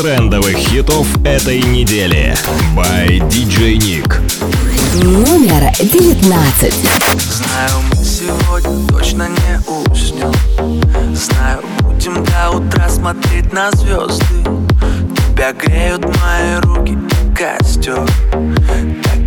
Трендовых хитов этой недели. By DJ Nick. Номер девятнадцать. Знаю, мы сегодня точно не уснем. Знаю, будем до утра смотреть на звезды. Тебя греют мои руки, костер.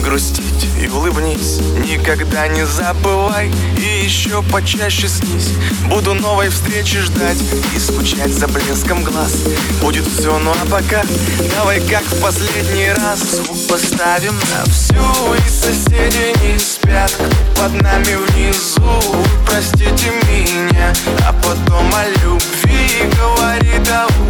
грустить и улыбнись. Никогда не забывай и еще почаще снись. Буду новой встречи ждать и скучать за блеском глаз. Будет все, ну а пока давай как в последний раз. Звук поставим на всю и соседи не спят. Под нами внизу, простите меня. А потом о любви говори до утра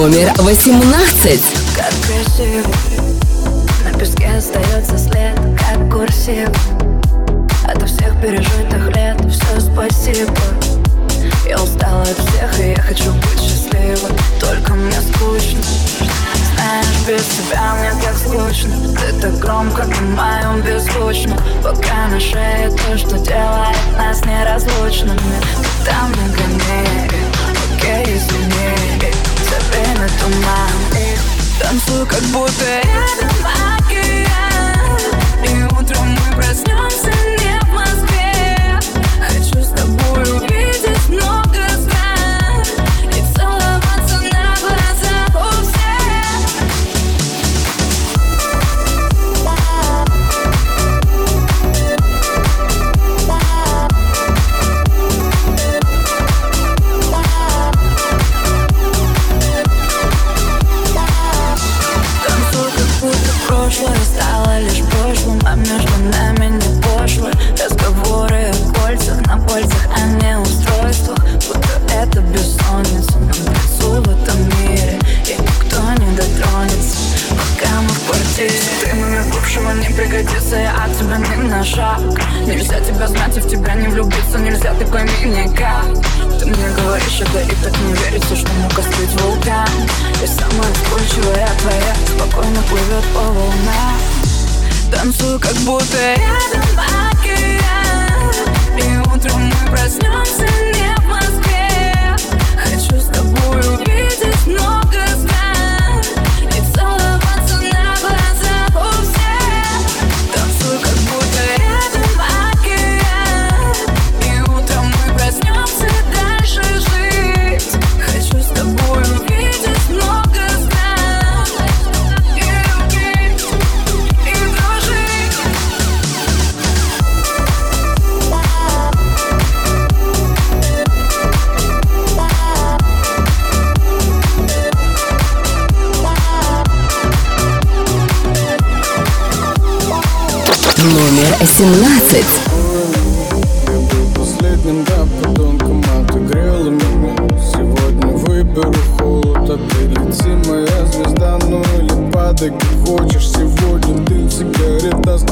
Номер 18. Как красиво. На песке остается след, как курсив. Ото всех пережитых лет все спасибо. Я устала от всех и я хочу быть счастливой Только мне скучно. Знаешь, без тебя мне так скучно. Ты так громко моем беззвучно. Пока на шее то, что делает нас неразлучными. Там не гони, окей, извини Забей на туман. И танцую, как будто рядом океан. И утром мы проснемся не в Москве. Хочу с тобой увидеть много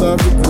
love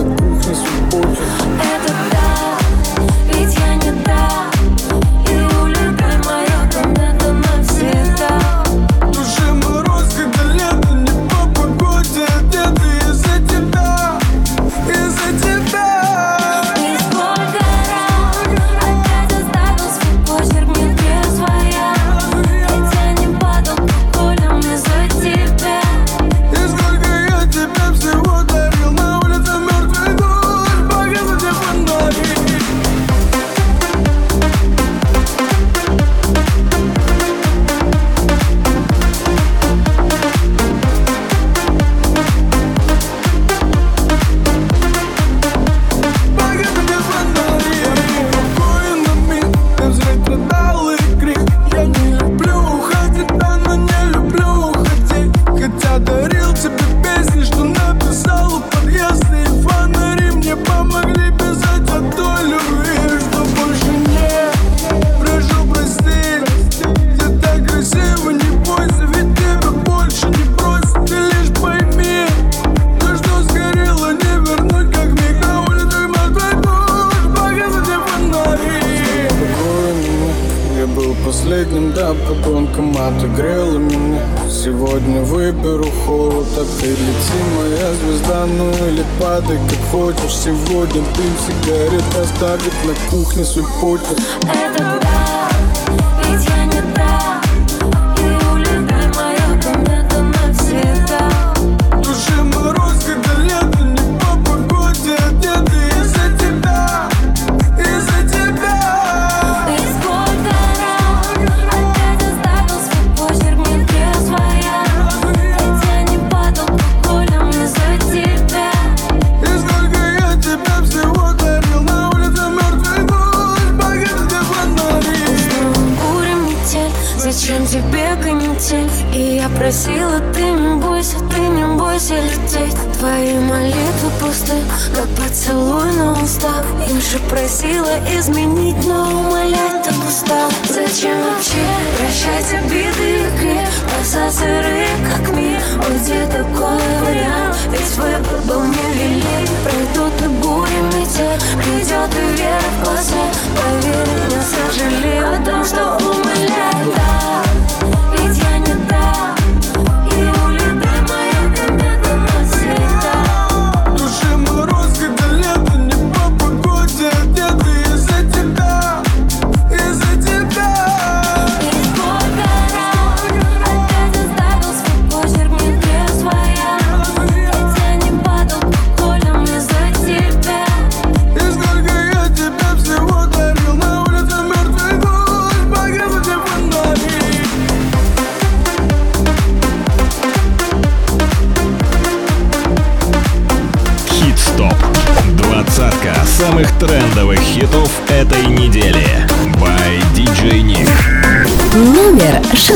сила изменить, но умолять так устал Зачем вообще прощать обиды и грех Глаза сыры, как мир, где такой вариант? Ведь выбор был не велик. Пройдут и бури метель Придет и вера в глаза. Поверь, не сожалею о том, что умоляю да.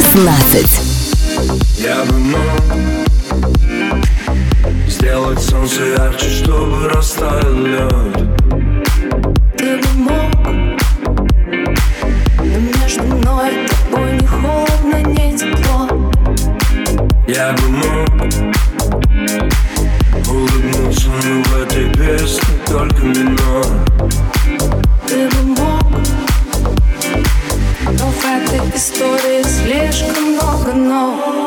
16. Я бы мог сделать солнце ярче, чтобы растаял лед. Ты бы мог, но между мной и тобой не холодно, не тепло. Я бы мог улыбнуться, но в этой песне только минор. Ты бы мог, но в этой истории слишком много, но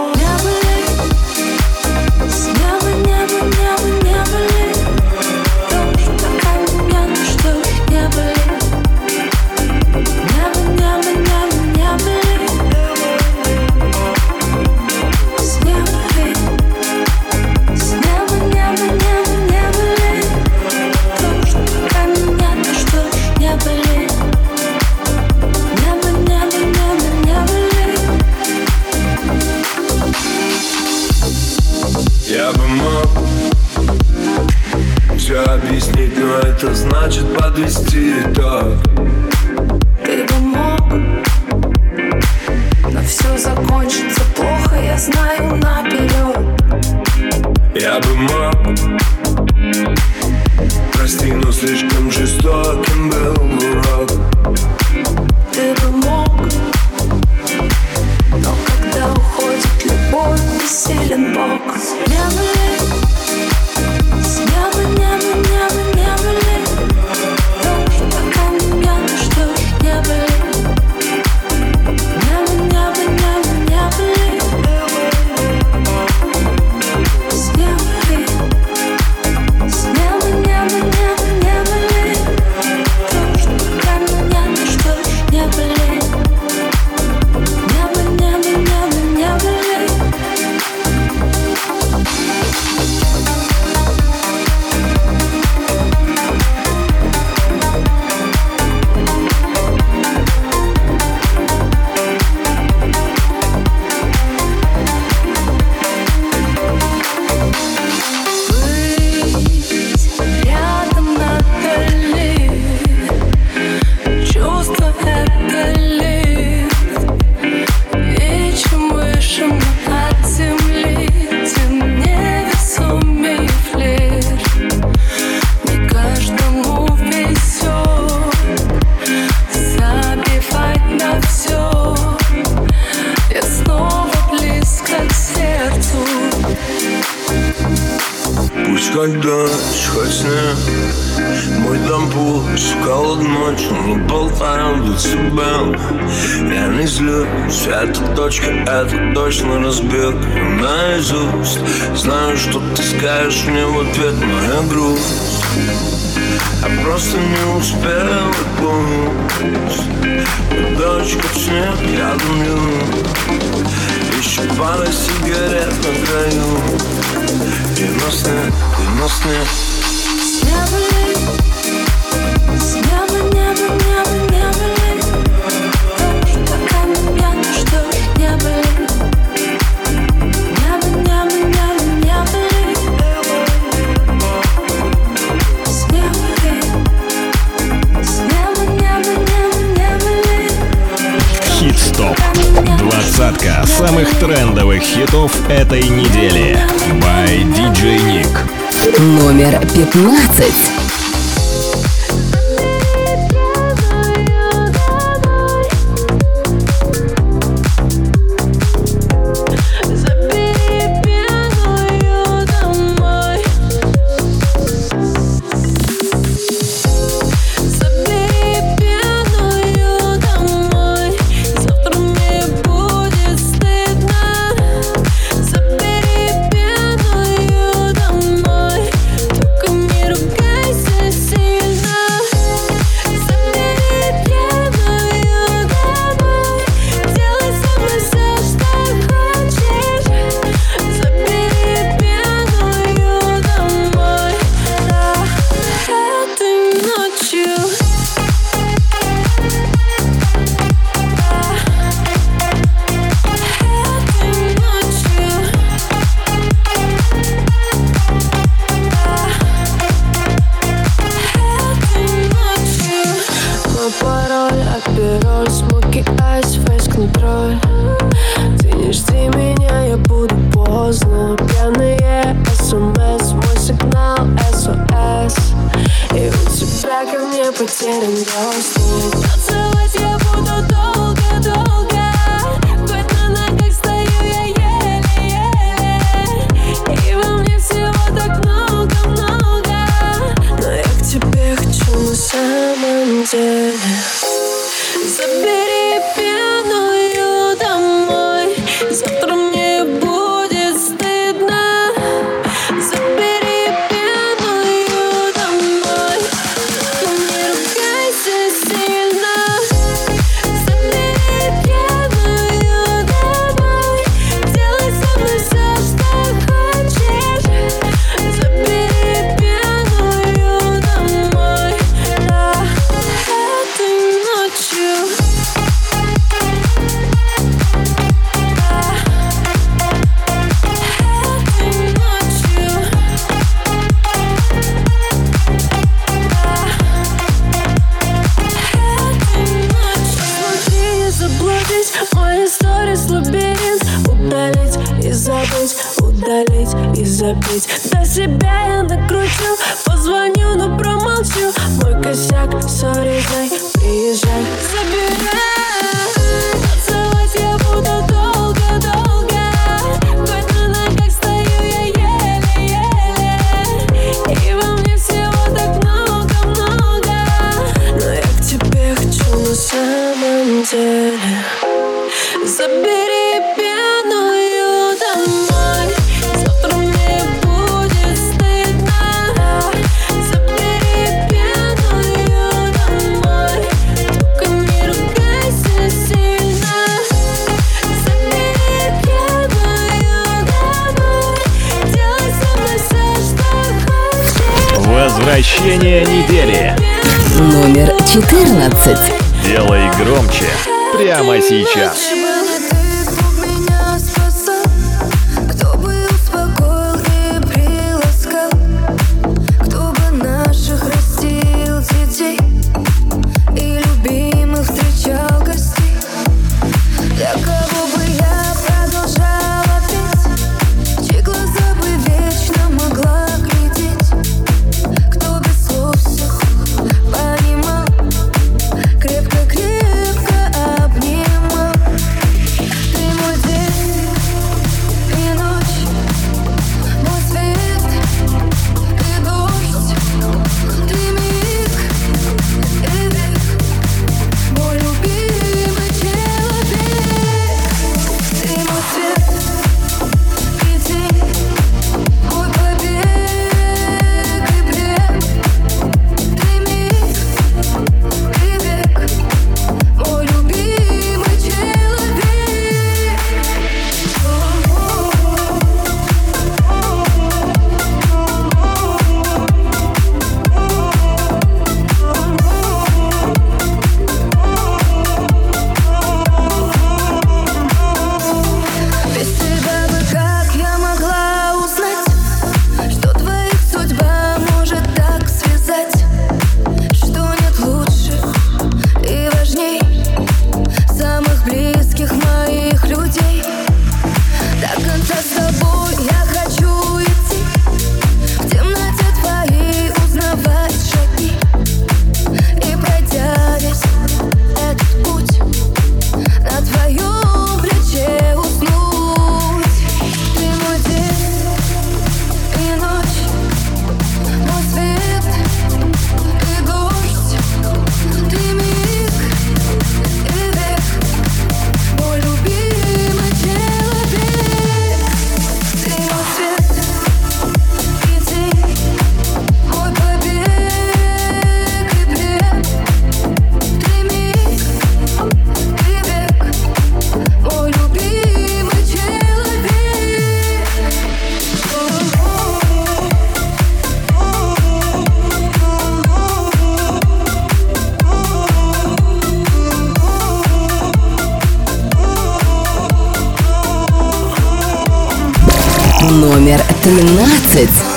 12.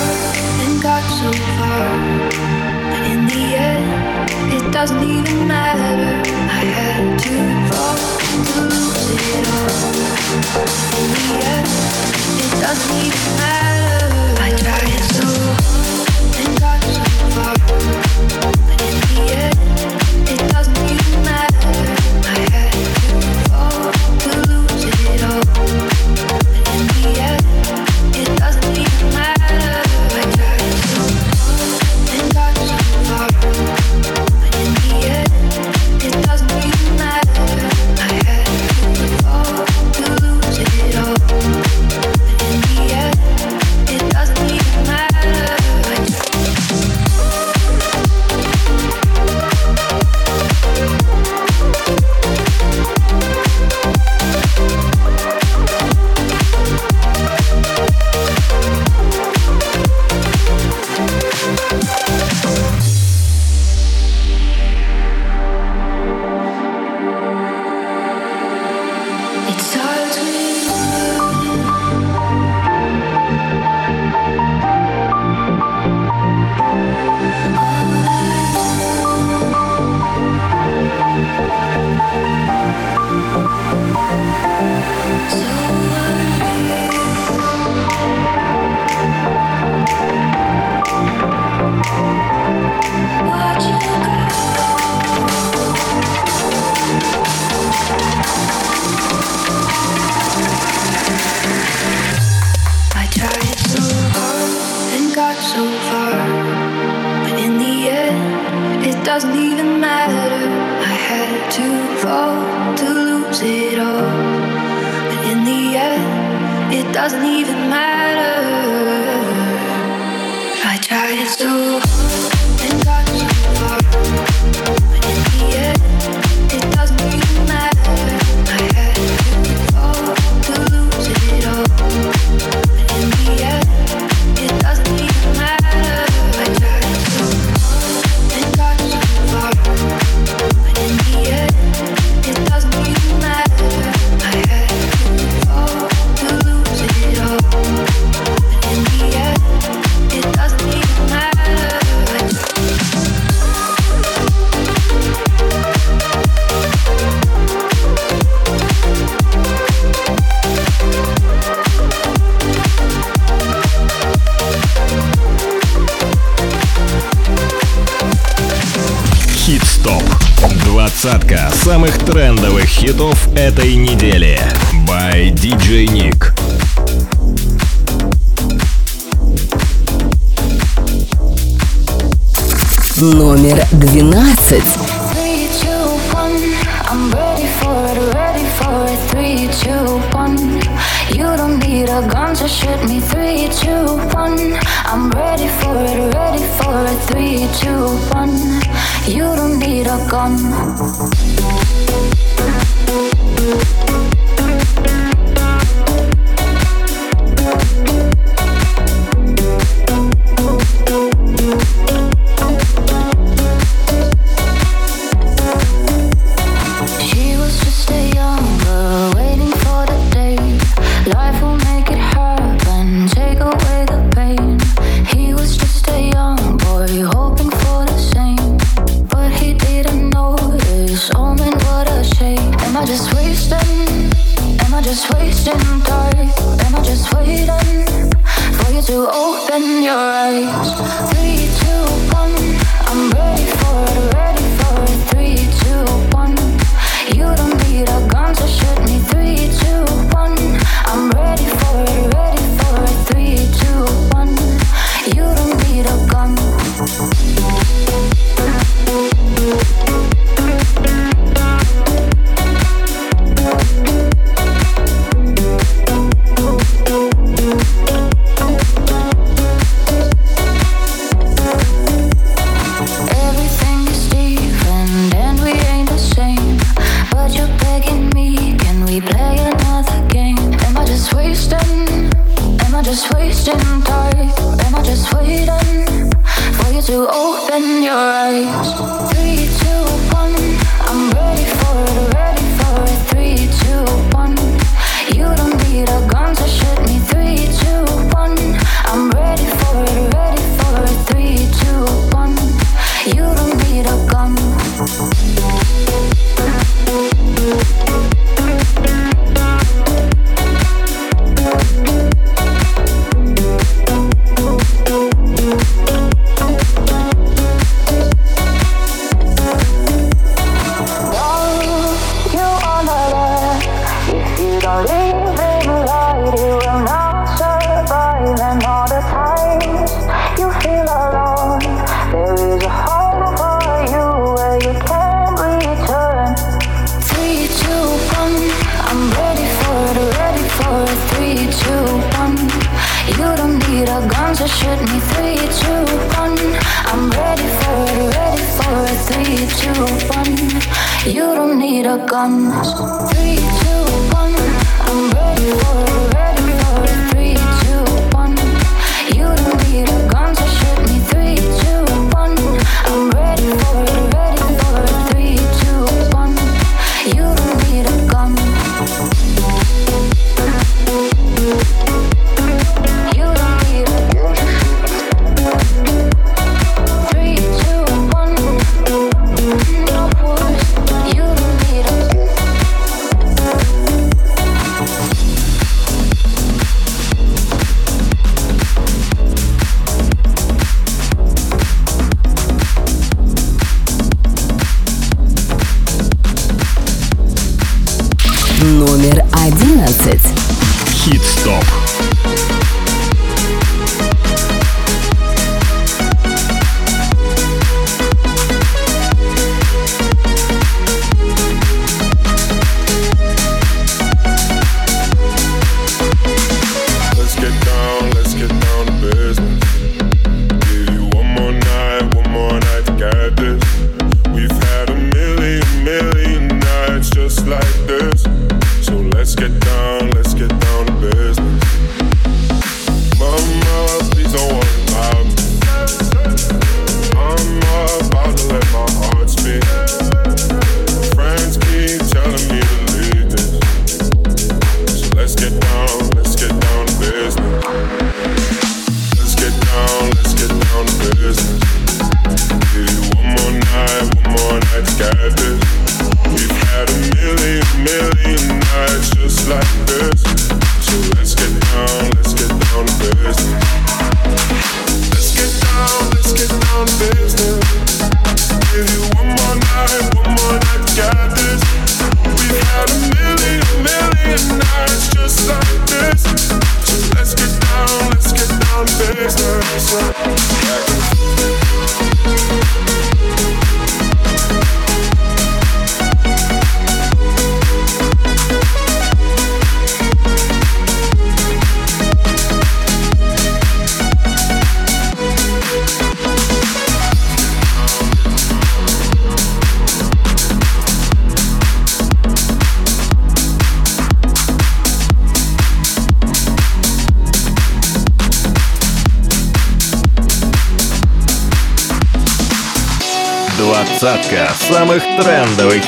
you're gone.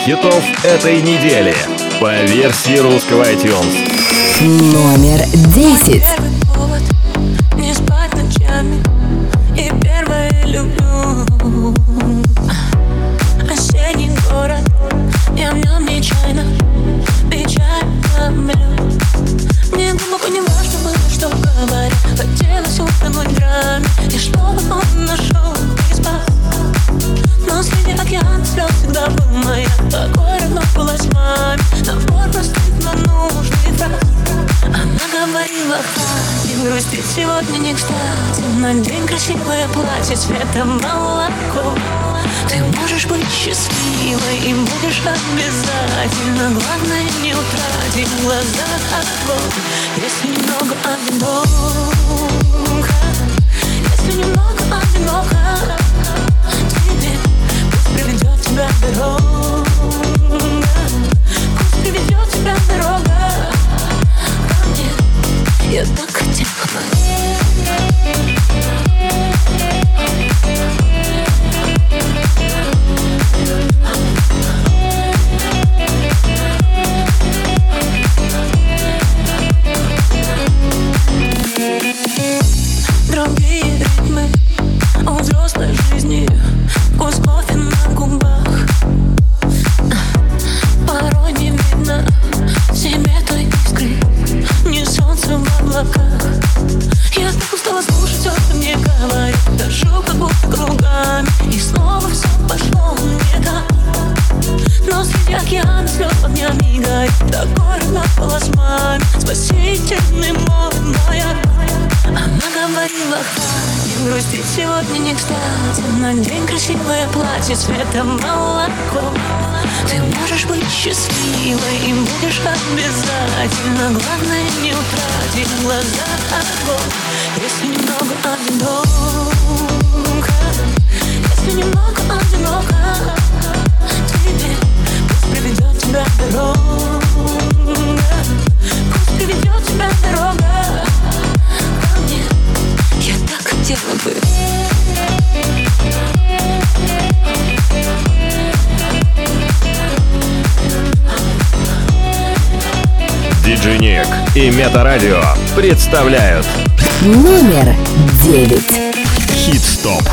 хитов этой недели по версии русского iTunes. Номер десять. цвета молоко. Ты можешь быть счастливой и будешь обязательно. Главное не утратить в глазах огонь Если немного одиноко Если немного одиноко Тебе пусть приведет тебя дорога. Пусть приведет тебя дорога. Ко мне. Я так хотела. черный мор моя Она говорила, не грустить сегодня не кстати На день красивое платье цвета молоко. Ты можешь быть счастливой и будешь обязательно. Главное не утратить глаза. Огонь Если немного одно Метарадио представляют Номер девять. Хит-стоп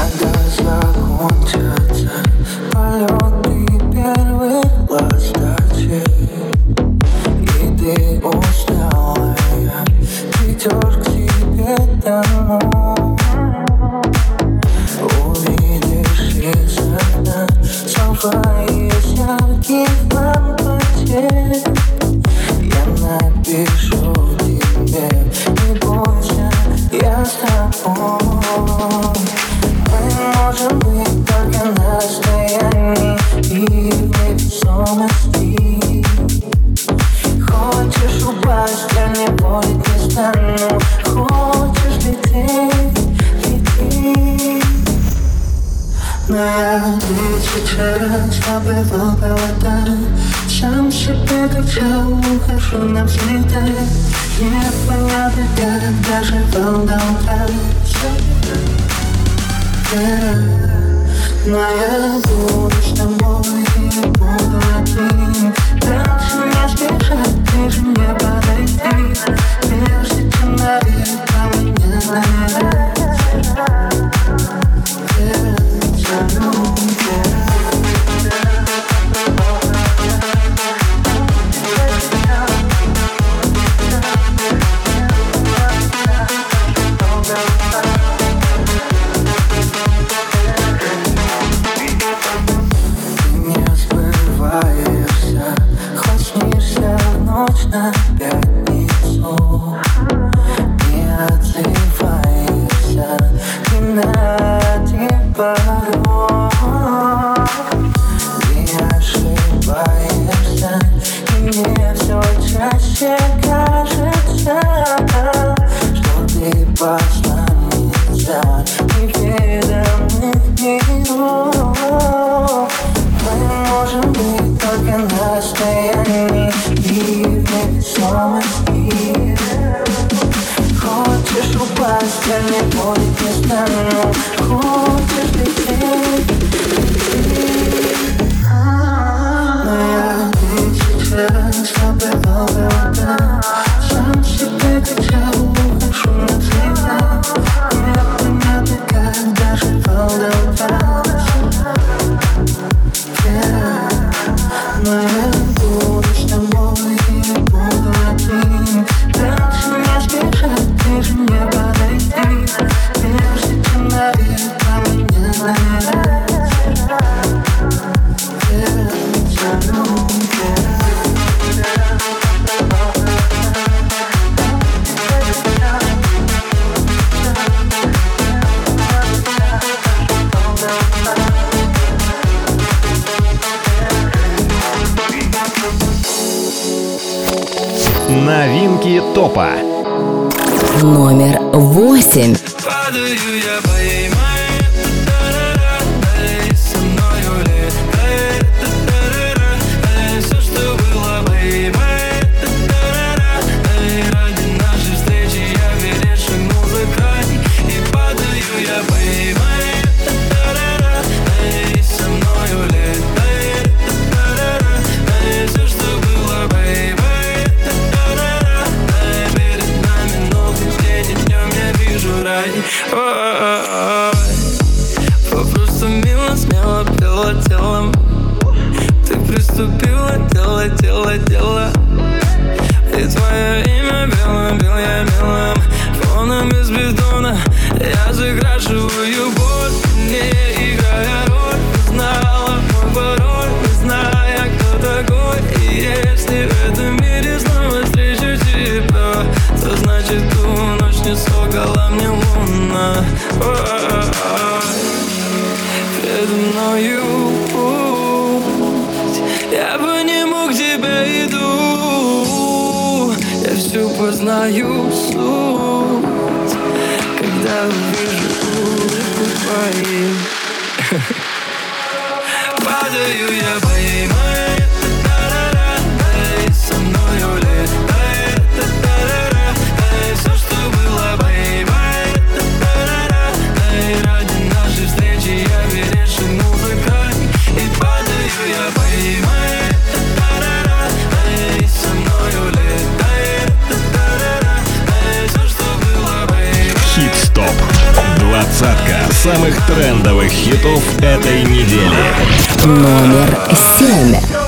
топа. Номер восемь. Двадцатка самых трендовых хитов этой недели. Номер семь.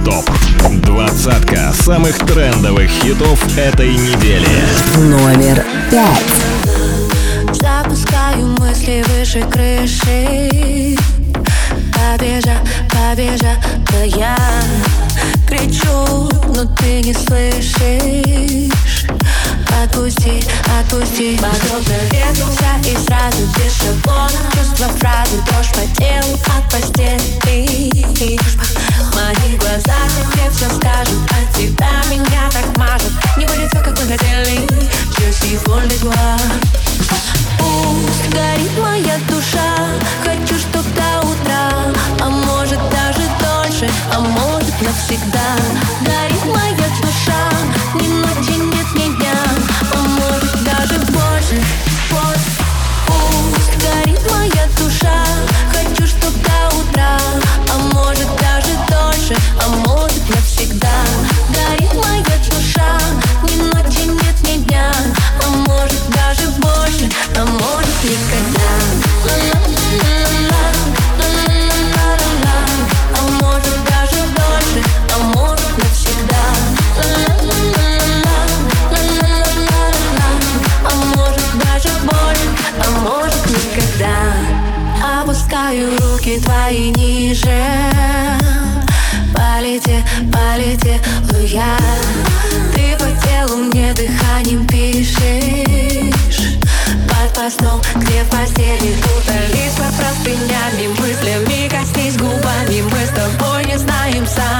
Хит-стоп. Двадцатка самых трендовых хитов этой недели. Номер пять. Запускаю мысли выше крыши Побежа, побежа, да я кричу, но ты не слышишь Отпусти, отпусти. Подобно вернулся и сразу без шаблона Чувства фразы, дрожь по телу от постели. Мои глаза тебе все скажут От тебя меня так мажет Не будет все, как мы хотели de toi Пусть горит моя душа Хочу, чтоб до утра. А может даже дольше А может навсегда. Горит моя душа моя душа. Хочу, чтоб до утра А может даже дольше А может навсегда. Горит моя душа Ни ночи нет, ни дня А может даже больше А может никогда я. Ты по телу мне дыханием пишешь. Под постом, где в постели Утолись под простынями Мыслями коснись губами. Мы с тобой не знаем сами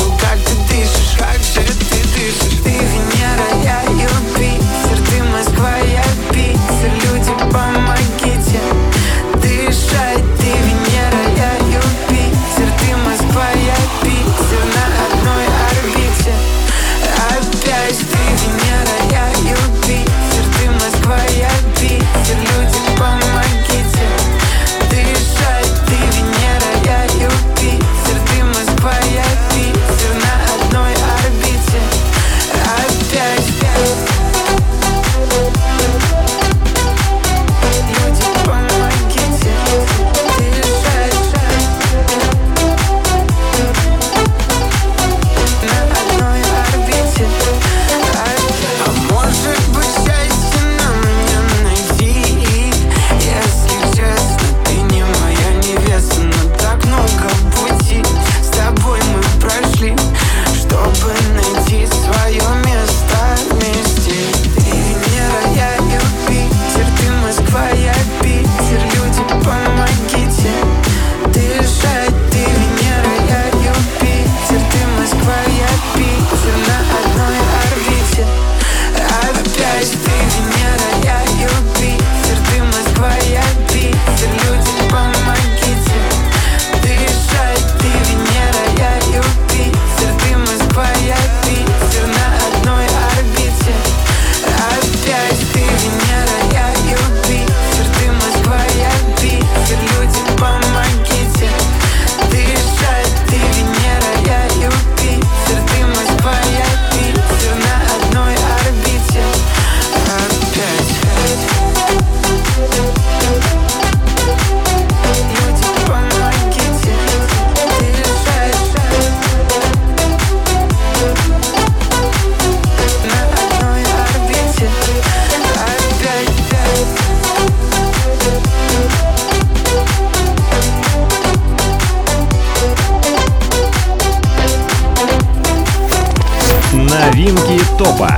топа.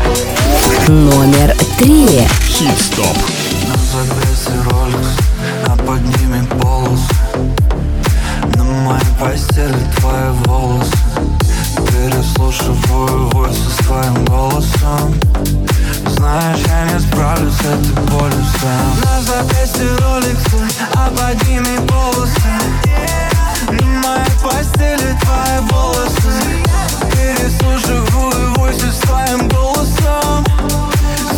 Номер три. Хит-стоп. На запястье Rolex, а под ними полосы На моей постели твои волосы Переслушиваю войсы с твоим голосом Знаешь, я не справлюсь с этой болью сам На запястье Rolex, а под ними полосы На моей постели твои волосы Переслушиваю войсы с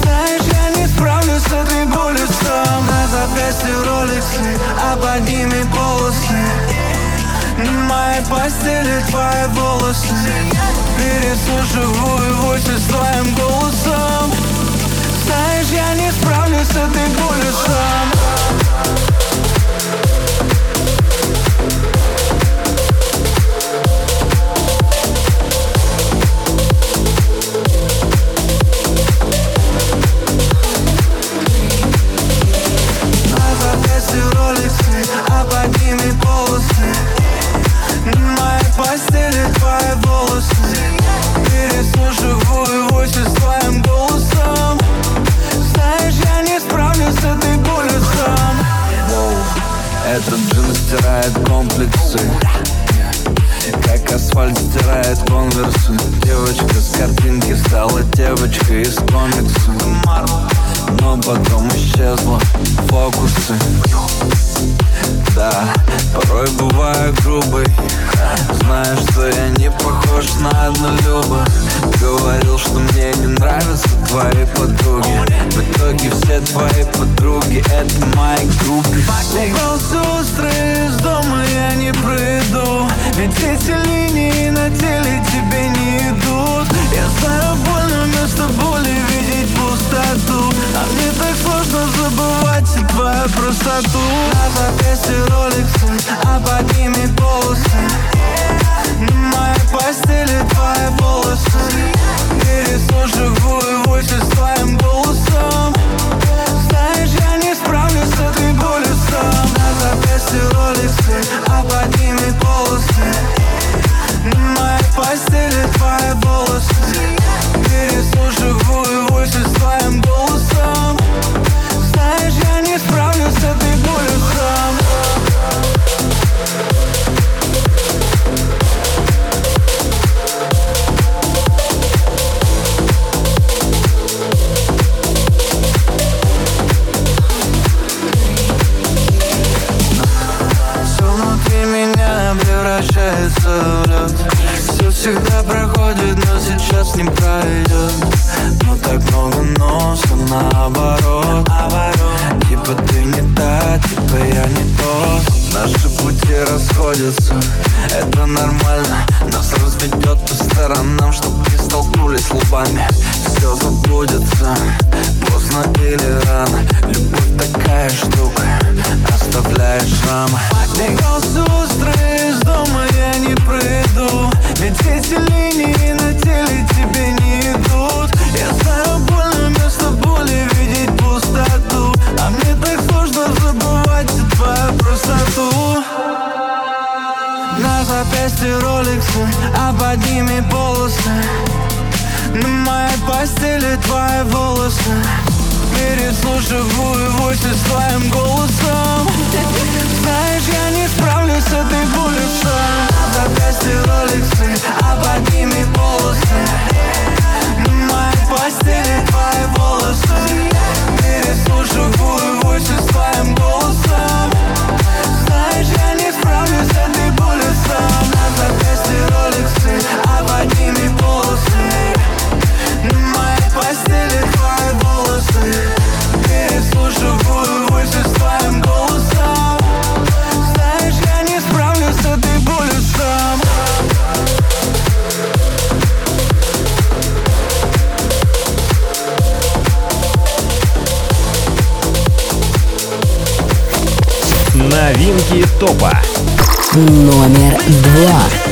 Знаешь, я не справлюсь с этой болью сам. На запястье Rolex, а под ними полосы. На моей постели твои волосы. Переслушиваю войсы с голосом. Знаешь, я не справлюсь с этой болью сам комплексы. Как асфальт стирает конверсы. Девочка с картинки стала девочкой из комикса. Но потом исчезла фокусы. Да, порой бываю грубый Знаешь, что я не похож на однолюба. Говорил, что мне не нравятся твои подруги. В итоге все твои подруги это мои группы. Убрался острый не приду. Ведь эти линии на теле тебе не идут. Я знаю, больно вместо боли видеть пустоту. А мне так сложно забывать и твою простоту. Запястье Rolex, а под ними полосы. На моей постели твои волосы. Переслушиваю войсы с твоим голосом. Знаешь, я не справлюсь с этой болью твоим голосом Знаешь, я не справлюсь с этой болью сам всегда проходит, но сейчас не пройдет Но так много но, все наоборот. Типа ты не та, типа я не тот Наши пути расходятся, это нормально. Нас разведет по сторонам, чтоб не столкнулись лбами. Все забудется, поздно или рано Любовь такая штука, оставляет шрамы Бегался острый из дома, я не приду Ведь эти линии на теле тебе не идут. Я знаю, больно вместо боли видеть пустоту А мне так сложно забывать твою простоту. На запястье роликсы, а под ними полосы На моей постели твои волосы. Переслушиваю войсы с твоим голосом. Знаешь, я не справлюсь с этой болью сам запястье роликсы, а под ними полосы. На моей постели твои волосы. Переслушиваю войсы с твоим голосом. Знаешь, я не справлюсь с этой болью сам На запястье роликсы, а под ними полосы постели твои волосы Переслушиваю войсы с твоим голосом Знаешь, я не справлюсь с этой болью сам Новинки топа. Номер два.